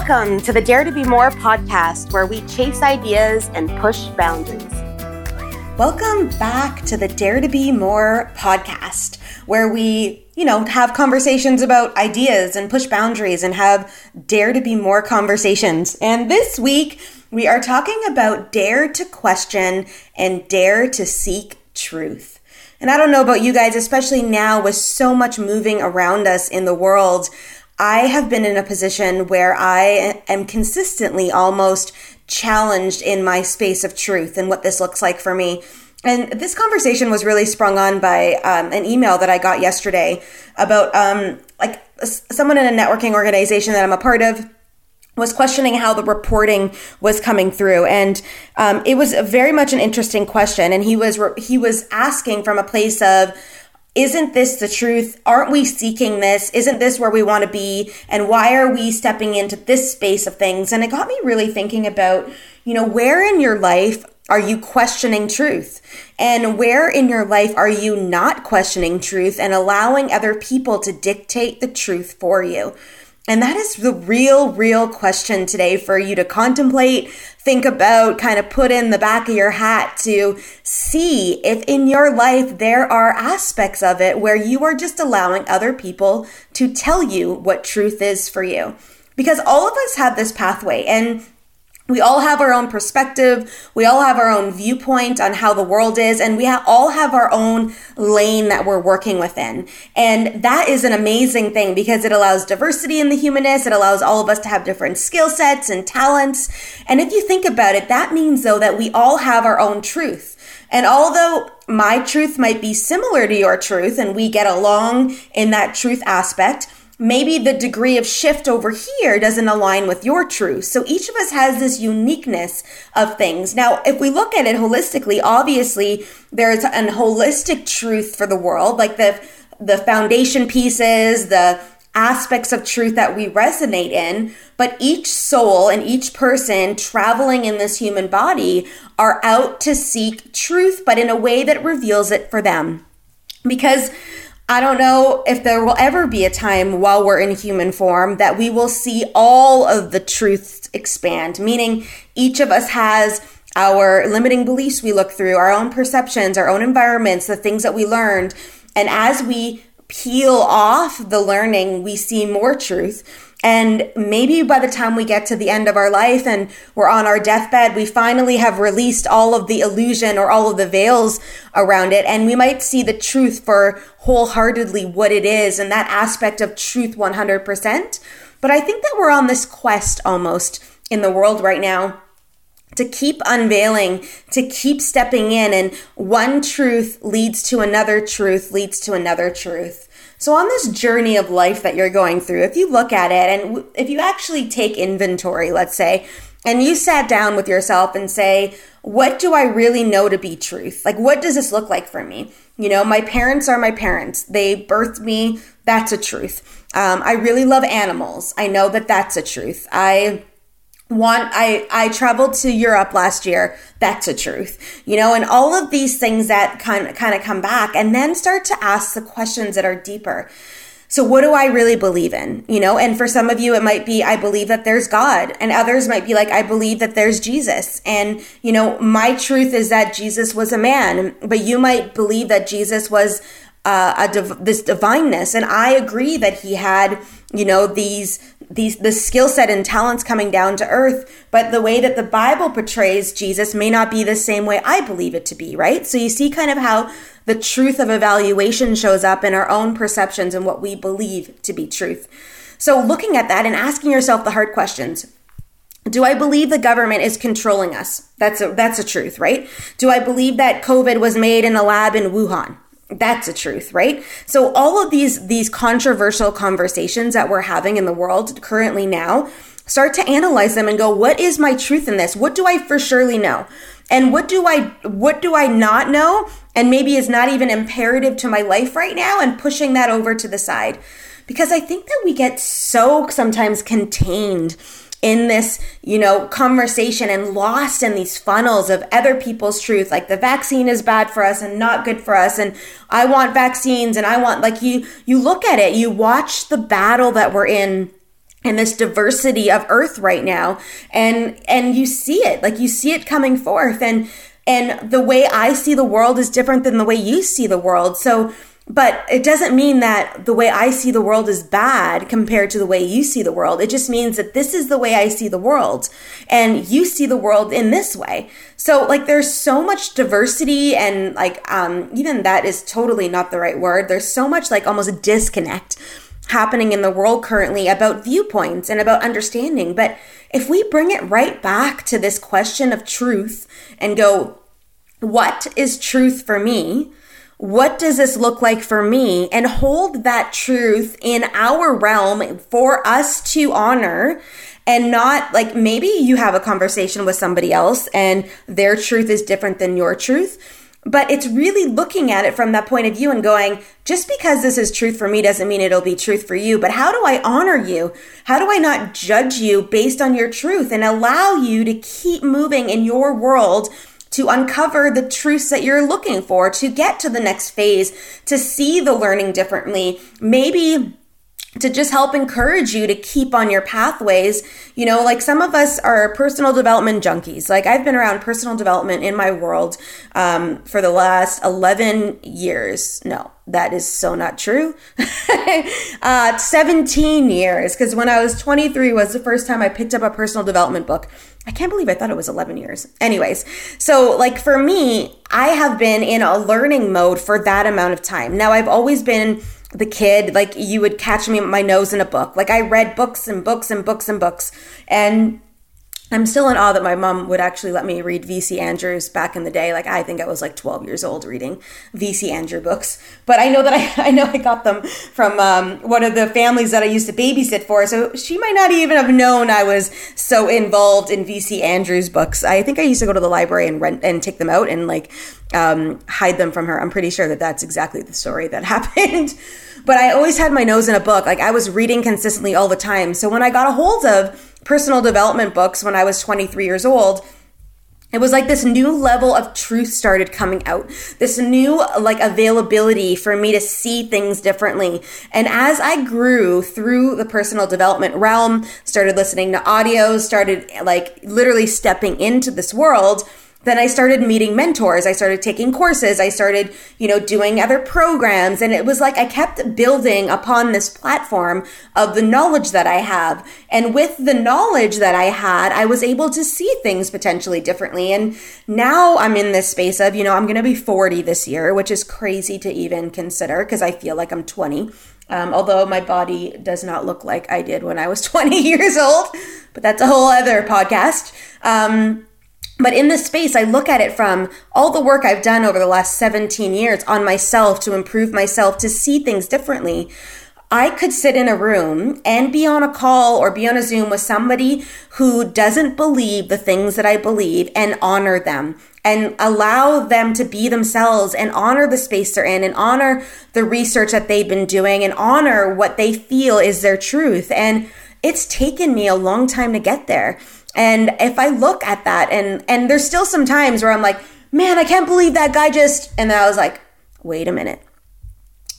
Welcome to the Dare to Be More podcast, where we chase ideas and push boundaries. Welcome back to the Dare to Be More podcast, where we, you know, have conversations about ideas and push boundaries and have Dare to Be More conversations. And this week, we are talking about dare to question and dare to seek truth. And I don't know about you guys, especially now with so much moving around us in the world. I have been in a position where I am consistently almost challenged in my space of truth and what this looks like for me. And this conversation was really sprung on by um, an email that I got yesterday about um, like someone in a networking organization that I'm a part of was questioning how the reporting was coming through and um, it was very much an interesting question and he was he was asking from a place of isn't this the truth? Aren't we seeking this? Isn't this where we want to be? And why are we stepping into this space of things? And it got me really thinking about, you know, where in your life are you questioning truth? And where in your life are you not questioning truth and allowing other people to dictate the truth for you? And that is the real, real question today for you to contemplate, think about, kind of put in the back of your hat to see if in your life there are aspects of it where you are just allowing other people to tell you what truth is for you. Because all of us have this pathway and we all have our own perspective. We all have our own viewpoint on how the world is, and we ha- all have our own lane that we're working within. And that is an amazing thing because it allows diversity in the humanness. It allows all of us to have different skill sets and talents. And if you think about it, that means though that we all have our own truth. And although my truth might be similar to your truth and we get along in that truth aspect, maybe the degree of shift over here doesn't align with your truth. So each of us has this uniqueness of things. Now, if we look at it holistically, obviously there's an holistic truth for the world, like the the foundation pieces, the aspects of truth that we resonate in, but each soul and each person traveling in this human body are out to seek truth, but in a way that reveals it for them. Because I don't know if there will ever be a time while we're in human form that we will see all of the truths expand, meaning each of us has our limiting beliefs we look through, our own perceptions, our own environments, the things that we learned. And as we peel off the learning, we see more truth. And maybe by the time we get to the end of our life and we're on our deathbed, we finally have released all of the illusion or all of the veils around it. And we might see the truth for wholeheartedly what it is and that aspect of truth 100%. But I think that we're on this quest almost in the world right now to keep unveiling, to keep stepping in, and one truth leads to another truth, leads to another truth. So, on this journey of life that you're going through, if you look at it and if you actually take inventory, let's say, and you sat down with yourself and say, what do I really know to be truth? Like, what does this look like for me? You know, my parents are my parents. They birthed me. That's a truth. Um, I really love animals. I know that that's a truth. I want i i traveled to europe last year. That's a truth you know and all of these things that kind of kind of come back and then start to ask the questions that are deeper. So what do i really believe in you know? And for some of you it might be i believe that there's god and others might be like i believe that there's jesus. And you know my truth is that jesus was a man but you might believe that jesus was uh, a div- this divineness and i agree that he had you know these these the skill set and talents coming down to earth but the way that the bible portrays jesus may not be the same way i believe it to be right so you see kind of how the truth of evaluation shows up in our own perceptions and what we believe to be truth so looking at that and asking yourself the hard questions do I believe the government is controlling us? That's a that's a truth, right? Do I believe that COVID was made in a lab in Wuhan? That's a truth, right? So all of these these controversial conversations that we're having in the world currently now, start to analyze them and go, what is my truth in this? What do I for surely know? And what do I what do I not know? And maybe is not even imperative to my life right now and pushing that over to the side. Because I think that we get so sometimes contained in this, you know, conversation and lost in these funnels of other people's truth. Like the vaccine is bad for us and not good for us. And I want vaccines and I want, like, you, you look at it, you watch the battle that we're in and this diversity of earth right now and and you see it like you see it coming forth and and the way i see the world is different than the way you see the world so but it doesn't mean that the way I see the world is bad compared to the way you see the world. It just means that this is the way I see the world and you see the world in this way. So like there's so much diversity and like um even that is totally not the right word. There's so much like almost a disconnect happening in the world currently about viewpoints and about understanding. But if we bring it right back to this question of truth and go, what is truth for me? What does this look like for me? And hold that truth in our realm for us to honor and not like maybe you have a conversation with somebody else and their truth is different than your truth. But it's really looking at it from that point of view and going, just because this is truth for me doesn't mean it'll be truth for you. But how do I honor you? How do I not judge you based on your truth and allow you to keep moving in your world to uncover the truths that you're looking for, to get to the next phase, to see the learning differently. Maybe to just help encourage you to keep on your pathways. You know, like some of us are personal development junkies. Like I've been around personal development in my world um, for the last 11 years. No, that is so not true. uh, 17 years, because when I was 23 was the first time I picked up a personal development book. I can't believe I thought it was 11 years. Anyways, so like for me, I have been in a learning mode for that amount of time. Now, I've always been the kid, like you would catch me my nose in a book. Like I read books and books and books and books. And I'm still in awe that my mom would actually let me read VC Andrews back in the day. Like I think I was like 12 years old reading VC Andrew books. But I know that I, I know I got them from um, one of the families that I used to babysit for. So she might not even have known I was so involved in VC Andrews books. I think I used to go to the library and rent and take them out and like um, hide them from her. I'm pretty sure that that's exactly the story that happened. but I always had my nose in a book. Like I was reading consistently all the time. So when I got a hold of personal development books when I was 23 years old, it was like this new level of truth started coming out. This new like availability for me to see things differently. And as I grew through the personal development realm, started listening to audios, started like literally stepping into this world, then I started meeting mentors. I started taking courses. I started, you know, doing other programs. And it was like I kept building upon this platform of the knowledge that I have. And with the knowledge that I had, I was able to see things potentially differently. And now I'm in this space of, you know, I'm going to be 40 this year, which is crazy to even consider because I feel like I'm 20. Um, although my body does not look like I did when I was 20 years old, but that's a whole other podcast. Um, but in this space, I look at it from all the work I've done over the last 17 years on myself to improve myself, to see things differently. I could sit in a room and be on a call or be on a Zoom with somebody who doesn't believe the things that I believe and honor them and allow them to be themselves and honor the space they're in and honor the research that they've been doing and honor what they feel is their truth. And it's taken me a long time to get there. And if I look at that and and there's still some times where I'm like, man, I can't believe that guy just and then I was like, wait a minute.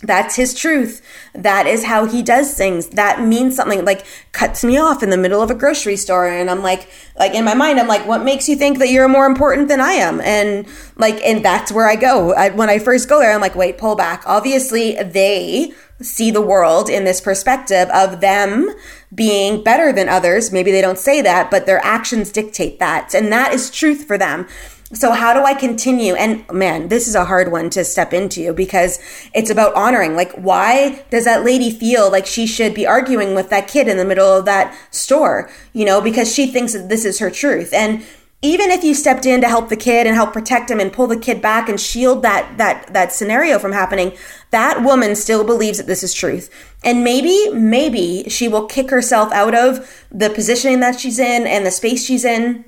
That's his truth. That is how he does things. That means something like cuts me off in the middle of a grocery store. And I'm like, like in my mind, I'm like, what makes you think that you're more important than I am? And like, and that's where I go. I, when I first go there, I'm like, wait, pull back. Obviously they see the world in this perspective of them being better than others. Maybe they don't say that, but their actions dictate that. And that is truth for them. So how do I continue? And man, this is a hard one to step into because it's about honoring. Like, why does that lady feel like she should be arguing with that kid in the middle of that store? You know, because she thinks that this is her truth. And even if you stepped in to help the kid and help protect him and pull the kid back and shield that that that scenario from happening that woman still believes that this is truth and maybe maybe she will kick herself out of the positioning that she's in and the space she's in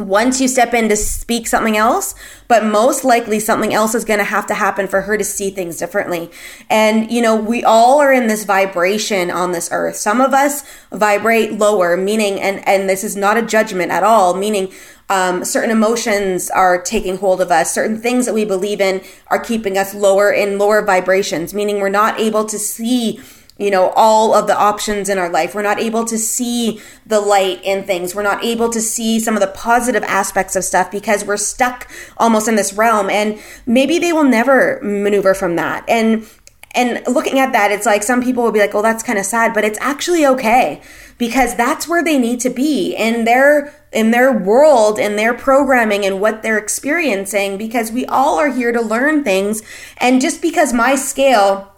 once you step in to speak something else, but most likely something else is going to have to happen for her to see things differently. And, you know, we all are in this vibration on this earth. Some of us vibrate lower, meaning, and, and this is not a judgment at all, meaning, um, certain emotions are taking hold of us. Certain things that we believe in are keeping us lower in lower vibrations, meaning we're not able to see you know, all of the options in our life. We're not able to see the light in things. We're not able to see some of the positive aspects of stuff because we're stuck almost in this realm. And maybe they will never maneuver from that. And and looking at that, it's like some people will be like, well, that's kind of sad, but it's actually okay because that's where they need to be in their in their world in their programming and what they're experiencing because we all are here to learn things and just because my scale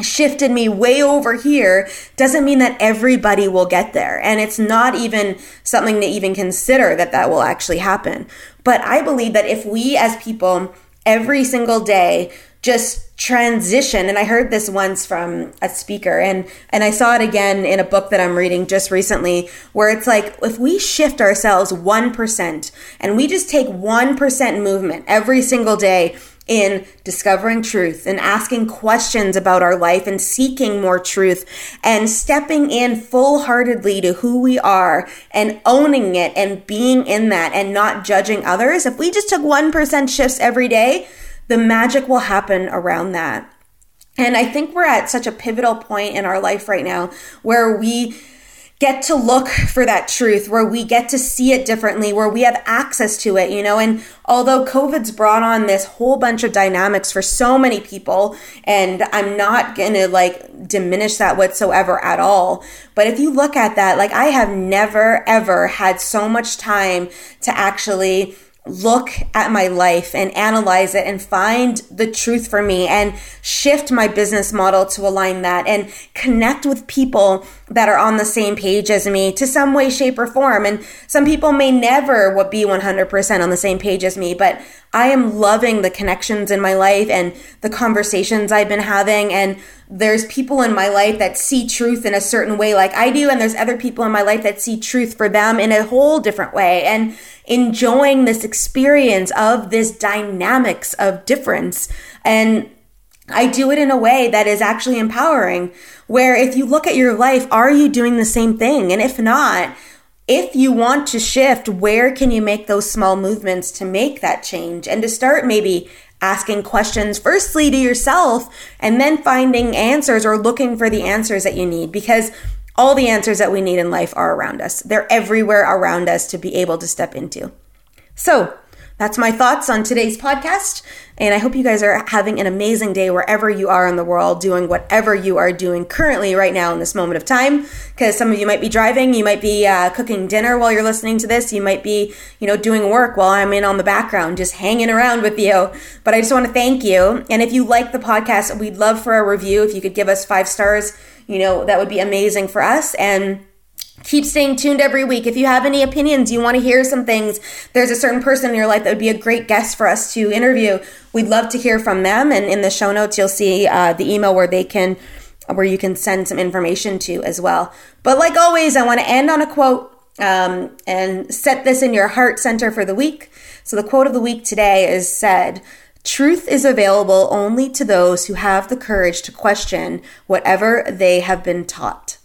shifted me way over here doesn't mean that everybody will get there. And it's not even something to even consider that that will actually happen. But I believe that if we as people every single day just transition and i heard this once from a speaker and and i saw it again in a book that i'm reading just recently where it's like if we shift ourselves 1% and we just take 1% movement every single day in discovering truth and asking questions about our life and seeking more truth and stepping in full heartedly to who we are and owning it and being in that and not judging others, if we just took 1% shifts every day, the magic will happen around that. And I think we're at such a pivotal point in our life right now where we get to look for that truth, where we get to see it differently, where we have access to it, you know. And although COVID's brought on this whole bunch of dynamics for so many people, and I'm not gonna like diminish that whatsoever at all. But if you look at that, like I have never ever had so much time to actually look at my life and analyze it and find the truth for me and shift my business model to align that and connect with people that are on the same page as me to some way, shape, or form. And some people may never be 100% on the same page as me, but I am loving the connections in my life and the conversations I've been having. And there's people in my life that see truth in a certain way, like I do. And there's other people in my life that see truth for them in a whole different way. And enjoying this experience of this dynamics of difference. And I do it in a way that is actually empowering, where if you look at your life, are you doing the same thing? And if not, if you want to shift, where can you make those small movements to make that change and to start maybe asking questions firstly to yourself and then finding answers or looking for the answers that you need because all the answers that we need in life are around us. They're everywhere around us to be able to step into. So, that's my thoughts on today's podcast. And I hope you guys are having an amazing day wherever you are in the world, doing whatever you are doing currently right now in this moment of time. Because some of you might be driving, you might be uh, cooking dinner while you're listening to this, you might be, you know, doing work while I'm in on the background, just hanging around with you. But I just want to thank you. And if you like the podcast, we'd love for a review. If you could give us five stars, you know, that would be amazing for us. And keep staying tuned every week. If you have any opinions, you want to hear some things, there's a certain person in your life that would be a great guest for us to interview. We'd love to hear from them. And in the show notes, you'll see uh, the email where they can, where you can send some information to as well. But like always, I want to end on a quote um, and set this in your heart center for the week. So the quote of the week today is said, Truth is available only to those who have the courage to question whatever they have been taught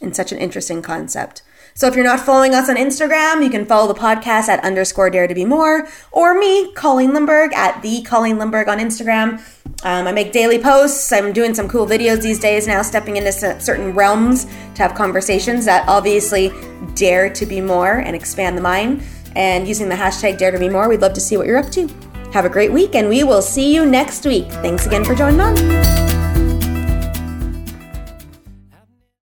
in such an interesting concept. So if you're not following us on Instagram, you can follow the podcast at underscore dare to be more, or me, Colleen Lindberg, at the Colleen Lindberg on Instagram. Um, I make daily posts. I'm doing some cool videos these days now, stepping into certain realms to have conversations that obviously dare to be more and expand the mind. And using the hashtag dare to be more, we'd love to see what you're up to. Have a great week, and we will see you next week. Thanks again for joining on.